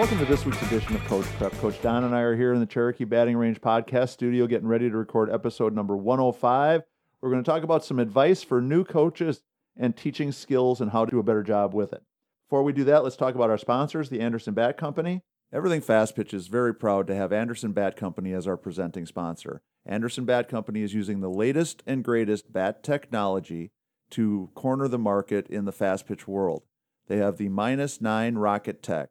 Welcome to this week's edition of Coach Prep. Coach Don and I are here in the Cherokee Batting Range podcast studio getting ready to record episode number 105. We're going to talk about some advice for new coaches and teaching skills and how to do a better job with it. Before we do that, let's talk about our sponsors, the Anderson Bat Company. Everything Fast Pitch is very proud to have Anderson Bat Company as our presenting sponsor. Anderson Bat Company is using the latest and greatest bat technology to corner the market in the fast pitch world. They have the minus 9 Rocket Tech,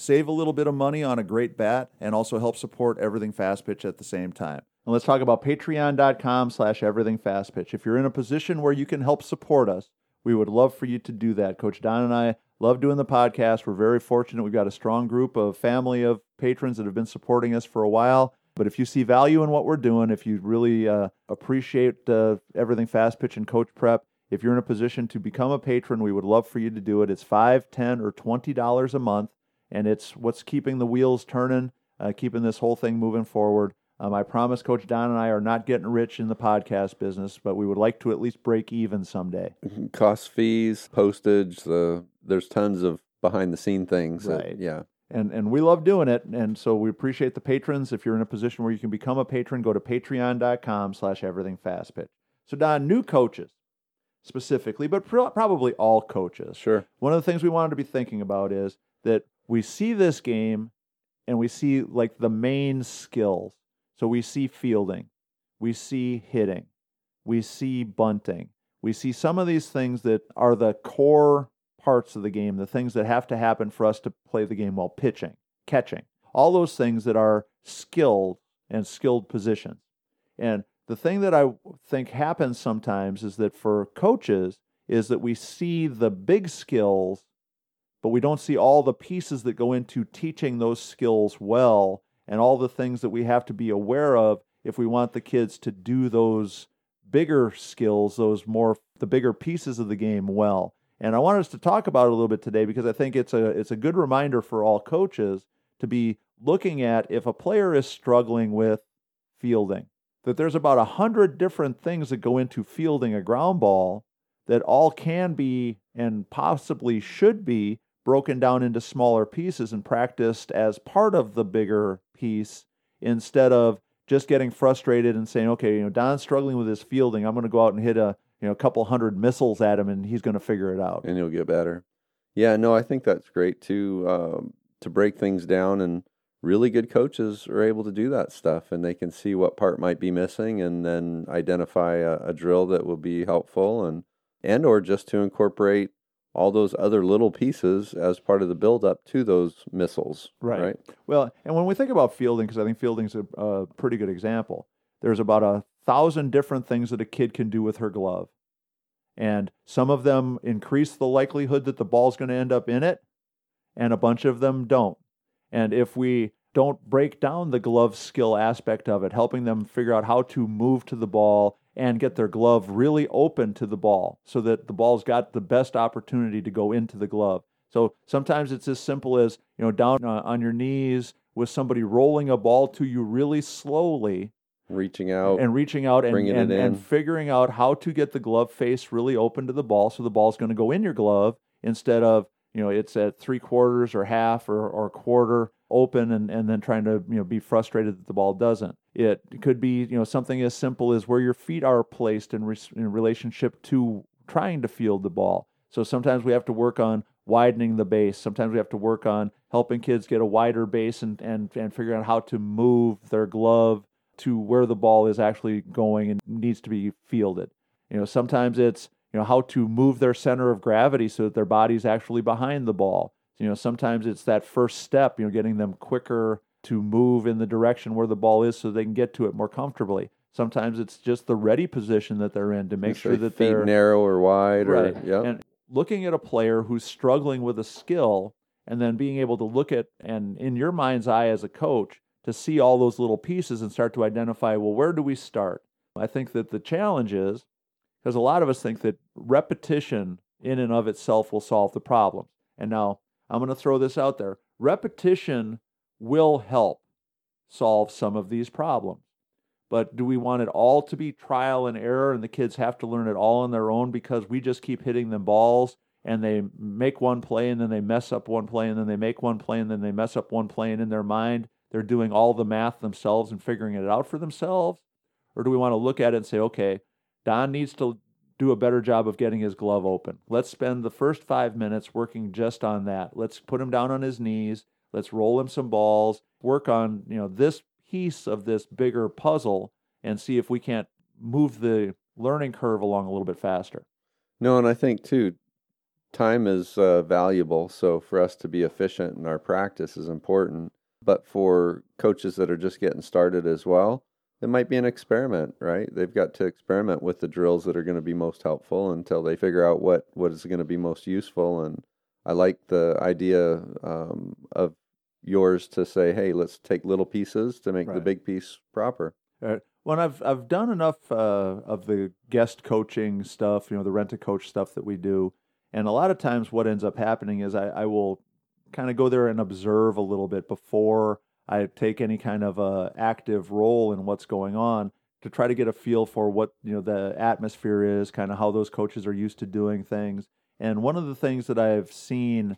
save a little bit of money on a great bat and also help support everything fast pitch at the same time. And let's talk about patreon.com slash everything fast pitch. If you're in a position where you can help support us, we would love for you to do that. Coach Don and I love doing the podcast. We're very fortunate. We've got a strong group of family of patrons that have been supporting us for a while. But if you see value in what we're doing, if you really uh, appreciate uh, everything fast pitch and coach prep, if you're in a position to become a patron, we would love for you to do it. It's five, ten, or twenty dollars a month, and it's what's keeping the wheels turning, uh, keeping this whole thing moving forward. Um, I promise Coach Don and I are not getting rich in the podcast business, but we would like to at least break even someday. Cost fees, postage, the there's tons of behind the scene things. that- Right. yeah. and and we love doing it and so we appreciate the patrons if you're in a position where you can become a patron go to patreon.com slash everything fast pitch so don new coaches specifically but pro- probably all coaches Sure. one of the things we wanted to be thinking about is that we see this game and we see like the main skills. So we see fielding we see hitting we see bunting. We see some of these things that are the core parts of the game the things that have to happen for us to play the game while pitching catching all those things that are skilled and skilled positions. And the thing that I think happens sometimes is that for coaches is that we see the big skills, but we don't see all the pieces that go into teaching those skills well and all the things that we have to be aware of if we want the kids to do those bigger skills, those more the bigger pieces of the game well. And I want us to talk about it a little bit today because I think it's a it's a good reminder for all coaches to be looking at if a player is struggling with fielding that there's about a hundred different things that go into fielding a ground ball that all can be and possibly should be broken down into smaller pieces and practiced as part of the bigger piece instead of just getting frustrated and saying, okay, you know, Don's struggling with his fielding. I'm going to go out and hit a you know a couple hundred missiles at him and he's going to figure it out. And he'll get better. Yeah, no, I think that's great too. Um, to break things down and really good coaches are able to do that stuff and they can see what part might be missing and then identify a, a drill that will be helpful and and or just to incorporate all those other little pieces as part of the build up to those missiles. Right. Right. Well, and when we think about fielding, because I think fielding's a, a pretty good example, there's about a thousand different things that a kid can do with her glove. And some of them increase the likelihood that the ball's going to end up in it, and a bunch of them don't. And if we don't break down the glove skill aspect of it, helping them figure out how to move to the ball and get their glove really open to the ball so that the ball's got the best opportunity to go into the glove. So sometimes it's as simple as, you know, down uh, on your knees with somebody rolling a ball to you really slowly Reaching out. and reaching out and, and, and figuring out how to get the glove face really open to the ball so the ball's going to go in your glove instead of, you know, it's at three quarters or half or, or quarter open and, and then trying to, you know, be frustrated that the ball doesn't. It could be, you know, something as simple as where your feet are placed in, res- in relationship to trying to field the ball. So sometimes we have to work on widening the base. Sometimes we have to work on helping kids get a wider base and, and, and figuring out how to move their glove to where the ball is actually going and needs to be fielded. You know, sometimes it's, you know, how to move their center of gravity so that their body's actually behind the ball. You know, sometimes it's that first step, you know, getting them quicker to move in the direction where the ball is so they can get to it more comfortably. Sometimes it's just the ready position that they're in to make sure that feet they're narrow or wide right. or yeah. And looking at a player who's struggling with a skill and then being able to look at and in your mind's eye as a coach, to see all those little pieces and start to identify, well, where do we start? I think that the challenge is because a lot of us think that repetition in and of itself will solve the problem. And now I'm going to throw this out there repetition will help solve some of these problems. But do we want it all to be trial and error and the kids have to learn it all on their own because we just keep hitting them balls and they make one play and then they mess up one play and then they make one play and then they mess up one play and in their mind they're doing all the math themselves and figuring it out for themselves? Or do we want to look at it and say, okay, Don needs to do a better job of getting his glove open. Let's spend the first five minutes working just on that. Let's put him down on his knees. Let's roll him some balls. Work on you know this piece of this bigger puzzle and see if we can't move the learning curve along a little bit faster. No, and I think too, time is uh, valuable. So for us to be efficient in our practice is important. But for coaches that are just getting started as well, it might be an experiment, right? They've got to experiment with the drills that are going to be most helpful until they figure out what what is going to be most useful. And I like the idea um, of yours to say, "Hey, let's take little pieces to make right. the big piece proper." Right. Well, I've I've done enough uh, of the guest coaching stuff, you know, the rent a coach stuff that we do, and a lot of times what ends up happening is I, I will kind of go there and observe a little bit before I take any kind of a active role in what's going on to try to get a feel for what you know the atmosphere is, kind of how those coaches are used to doing things. And one of the things that I've seen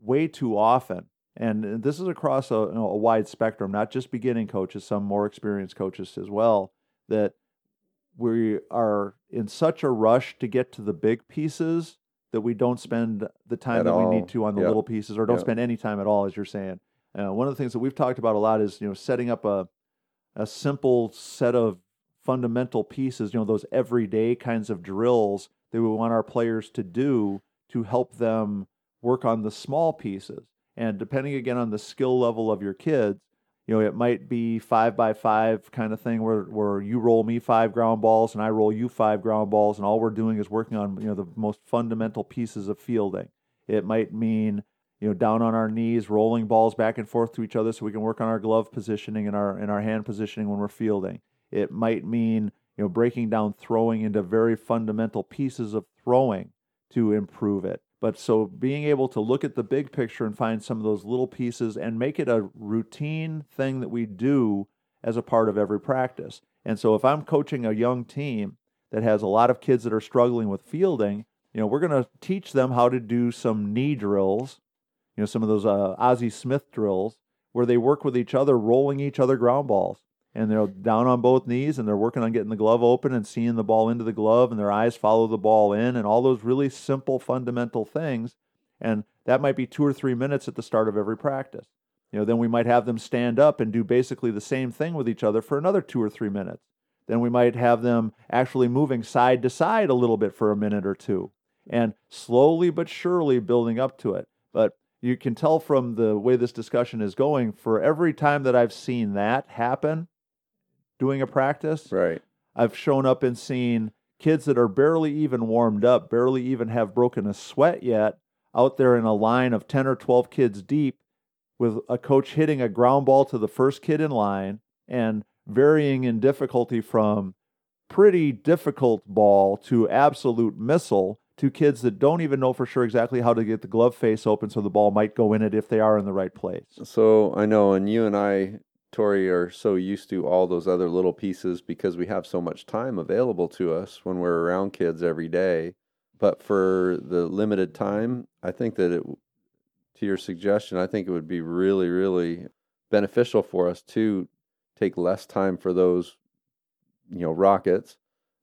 way too often, and this is across a, you know, a wide spectrum, not just beginning coaches, some more experienced coaches as well, that we are in such a rush to get to the big pieces that we don't spend the time at that all. we need to on the yep. little pieces or don't yep. spend any time at all, as you're saying. Uh, one of the things that we've talked about a lot is you know setting up a a simple set of fundamental pieces, you know, those everyday kinds of drills that we want our players to do to help them work on the small pieces. And depending again on the skill level of your kids, you know, it might be five by five kind of thing where, where you roll me five ground balls and I roll you five ground balls, and all we're doing is working on, you know, the most fundamental pieces of fielding. It might mean you know, down on our knees, rolling balls back and forth to each other so we can work on our glove positioning and our and our hand positioning when we're fielding. It might mean, you know, breaking down throwing into very fundamental pieces of throwing to improve it. But so being able to look at the big picture and find some of those little pieces and make it a routine thing that we do as a part of every practice. And so if I'm coaching a young team that has a lot of kids that are struggling with fielding, you know, we're going to teach them how to do some knee drills you know, some of those uh, Ozzie Smith drills where they work with each other, rolling each other ground balls. And they're down on both knees and they're working on getting the glove open and seeing the ball into the glove, and their eyes follow the ball in, and all those really simple, fundamental things. And that might be two or three minutes at the start of every practice. You know, then we might have them stand up and do basically the same thing with each other for another two or three minutes. Then we might have them actually moving side to side a little bit for a minute or two and slowly but surely building up to it. But you can tell from the way this discussion is going, for every time that I've seen that happen doing a practice, right. I've shown up and seen kids that are barely even warmed up, barely even have broken a sweat yet, out there in a line of 10 or 12 kids deep with a coach hitting a ground ball to the first kid in line and varying in difficulty from pretty difficult ball to absolute missile to kids that don't even know for sure exactly how to get the glove face open so the ball might go in it if they are in the right place. So I know, and you and I, Tori, are so used to all those other little pieces because we have so much time available to us when we're around kids every day. But for the limited time, I think that it, to your suggestion, I think it would be really, really beneficial for us to take less time for those, you know, rockets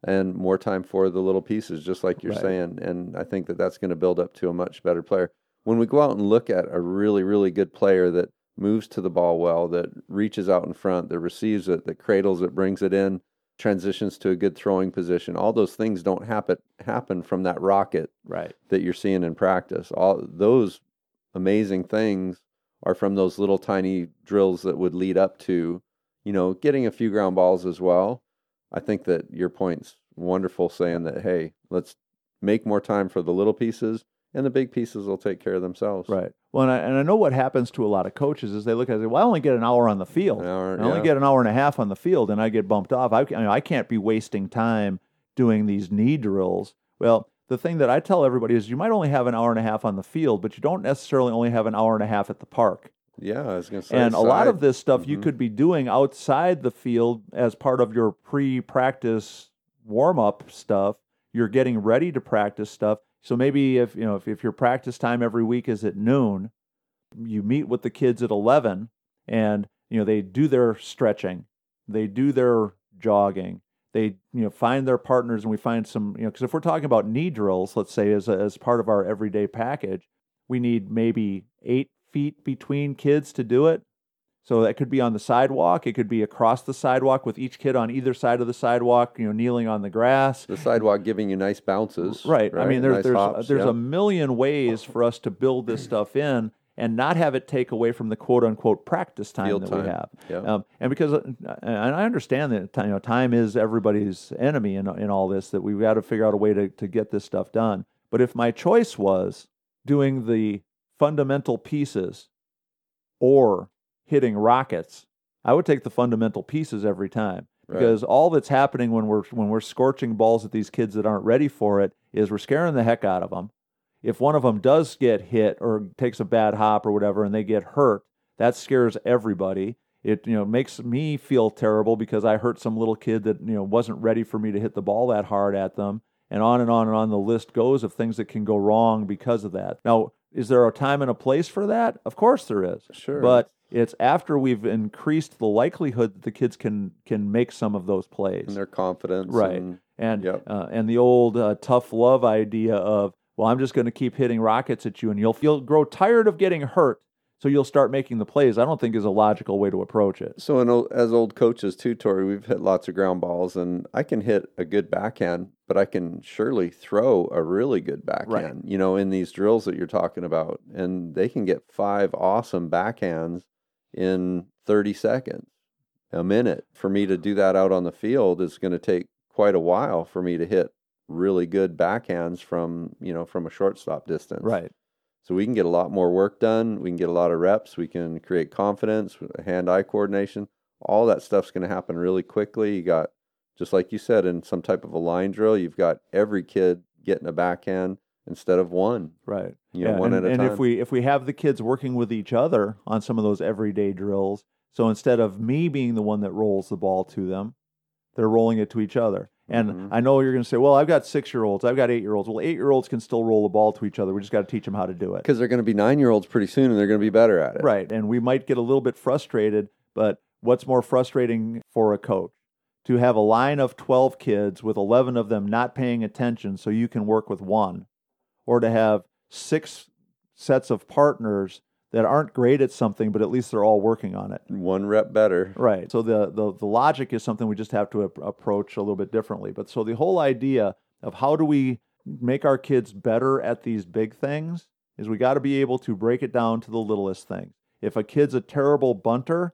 and more time for the little pieces, just like you're right. saying. And I think that that's going to build up to a much better player. When we go out and look at a really, really good player that moves to the ball well, that reaches out in front, that receives it, that cradles it, brings it in, transitions to a good throwing position, all those things don't happen happen from that rocket right. that you're seeing in practice. All those amazing things are from those little tiny drills that would lead up to, you know, getting a few ground balls as well I think that your point's wonderful saying that, hey, let's make more time for the little pieces and the big pieces will take care of themselves. Right. Well, and I, and I know what happens to a lot of coaches is they look at it, well, I only get an hour on the field. Hour, I only get an hour and a half on the field, and I get bumped off. I, I, mean, I can't be wasting time doing these knee drills. Well, the thing that I tell everybody is you might only have an hour and a half on the field, but you don't necessarily only have an hour and a half at the park. Yeah, I was going to say. And a lot of this stuff you Mhm. could be doing outside the field as part of your pre practice warm up stuff. You're getting ready to practice stuff. So maybe if you know if, if your practice time every week is at noon, you meet with the kids at eleven and you know they do their stretching, they do their jogging, they you know find their partners and we find some you know because if we're talking about knee drills, let's say as a, as part of our everyday package, we need maybe eight feet between kids to do it. So that could be on the sidewalk. It could be across the sidewalk with each kid on either side of the sidewalk, you know, kneeling on the grass. the sidewalk giving you nice bounces. Right. I mean, there's Nice there's hops, there's yeah. a million ways for us to build this stuff in and not have it take away from the quote unquote practice time Field that time. we have. Yeah. Um, and because and I understand that time, you know, time is everybody's enemy in, in all this, that we've got to figure out a way to, to get this stuff done. But if my choice was doing the fundamental pieces or hitting rockets, I would take the fundamental pieces every time Right. because all that's happening when we're when we're scorching balls at these kids that aren't ready for it is we're scaring the heck out of them. If one of them does get hit or takes a bad hop or whatever and they get hurt, that scares everybody. It you know makes me feel terrible because I hurt some little kid that you know wasn't ready for me to hit the ball that hard at them, and on and on and on the list goes of things that can go wrong because of that. Now, is there a time and a place for that? Of course there is. Sure. But it's after we've increased the likelihood that the kids can can make some of those plays. and their confidence. Right. and- And Yep. uh, and the old uh, tough love idea of well, I'm just going to keep hitting rockets at you, and you'll feel grow tired of getting hurt, so you'll start making the plays. I don't think is a logical way to approach it. So, in, as old coaches too, Tori, we've hit lots of ground balls, and I can hit a good backhand, but I can surely throw a really good backhand. You know, in these drills that you're talking about, and they can get five awesome backhands in 30 seconds, a minute. For me to do that out on the field is going to take quite a while for me to hit really good backhands from you know from a shortstop distance. Right. So we can get a lot more work done. We can get a lot of reps. We can create confidence, hand-eye coordination. All that stuff's going to happen really quickly. You got, just like you said, in some type of a line drill, you've got every kid getting a backhand instead of one. Right. You know, Yeah, one and, at a and time. if we if we have the kids working with each other on some of those everyday drills, so instead of me being the one that rolls the ball to them, they're rolling it to each other. And Mhm. I know you're going to say, "Well, I've got six year olds, I've got eight year olds." Well, eight year olds can still roll the ball to each other. We just got to teach them how to do it. because they're going to be nine-year-olds pretty soon, and they're going to be better at it. Right. And we might get a little bit frustrated, but what's more frustrating for a coach? To have a line of 12 kids with 11 of them not paying attention so you can work with one, or to have six sets of partners that aren't great at something, but at least they're all working on it. One rep better. Right. So the, the, the logic is something we just have to ap- approach a little bit differently. But so the whole idea of how do we make our kids better at these big things is we got to be able to break it down to the littlest things. If a kid's a terrible bunter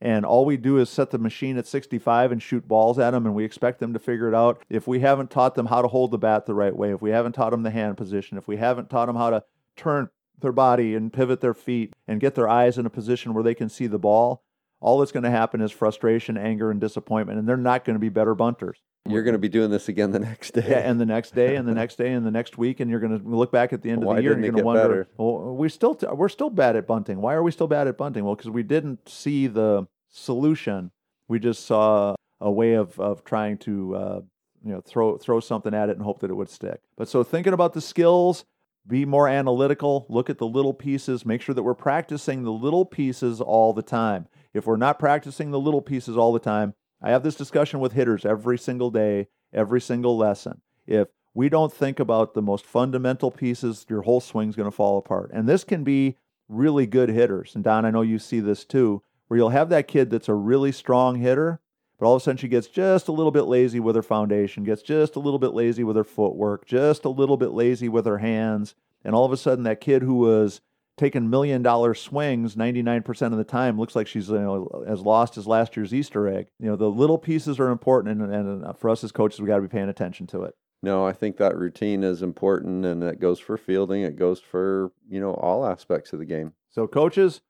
and all we do is set the machine at 65 and shoot balls at them and we expect them to figure it out, if we haven't taught them how to hold the bat the right way, if we haven't taught them the hand position, if we haven't taught them how to turn their body and pivot their feet and get their eyes in a position where they can see the ball, all that's going to happen is frustration, anger, and disappointment, and they're not going to be better bunters. You're going to be doing this again the next day. Yeah, and the next day, and the next day, and the next week, and you're going to look back at the end Why of the year, and you're going to wonder, well, we still t- we're still bad at bunting. Why are we still bad at bunting? Well, because we didn't see the solution. We just saw a way of of trying to uh, you know throw throw something at it and hope that it would stick. But so thinking about the skills, be more analytical. Look at the little pieces. Make sure that we're practicing the little pieces all the time. If we're not practicing the little pieces all the time, I have this discussion with hitters every single day, every single lesson. If we don't think about the most fundamental pieces, your whole swing's going to fall apart. And this can be really good hitters. And Don, I know you see this too, where you'll have that kid that's a really strong hitter, but all of a sudden she gets just a little bit lazy with her foundation, gets just a little bit lazy with her footwork, just a little bit lazy with her hands. And all of a sudden, that kid who was taking million dollar swings 99% of the time looks like she's you know, as lost as last year's Easter egg. You know, the little pieces are important, and, and for us as coaches, we got to be paying attention to it. no, I think that routine is important, and it goes for fielding. It goes for you know all aspects of the game. So, coaches,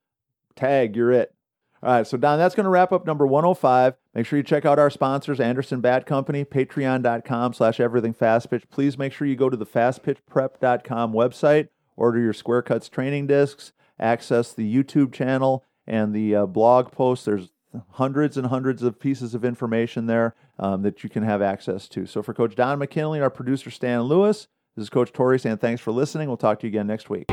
tag, you're it. All right, so Don, that's going to wrap up number 105. Make sure you check out our sponsors, Anderson Bat Company, patreon.com slash everything fast pitch. Please make sure you go to the fastpitchprep.com website, order your Square Cuts training discs, access the YouTube channel and the uh, blog post. There's hundreds and hundreds of pieces of information there um, that you can have access to. So for Coach Don McKinley, our producer Stan Lewis, this is Coach Torrey saying thanks for listening. We'll talk to you again next week.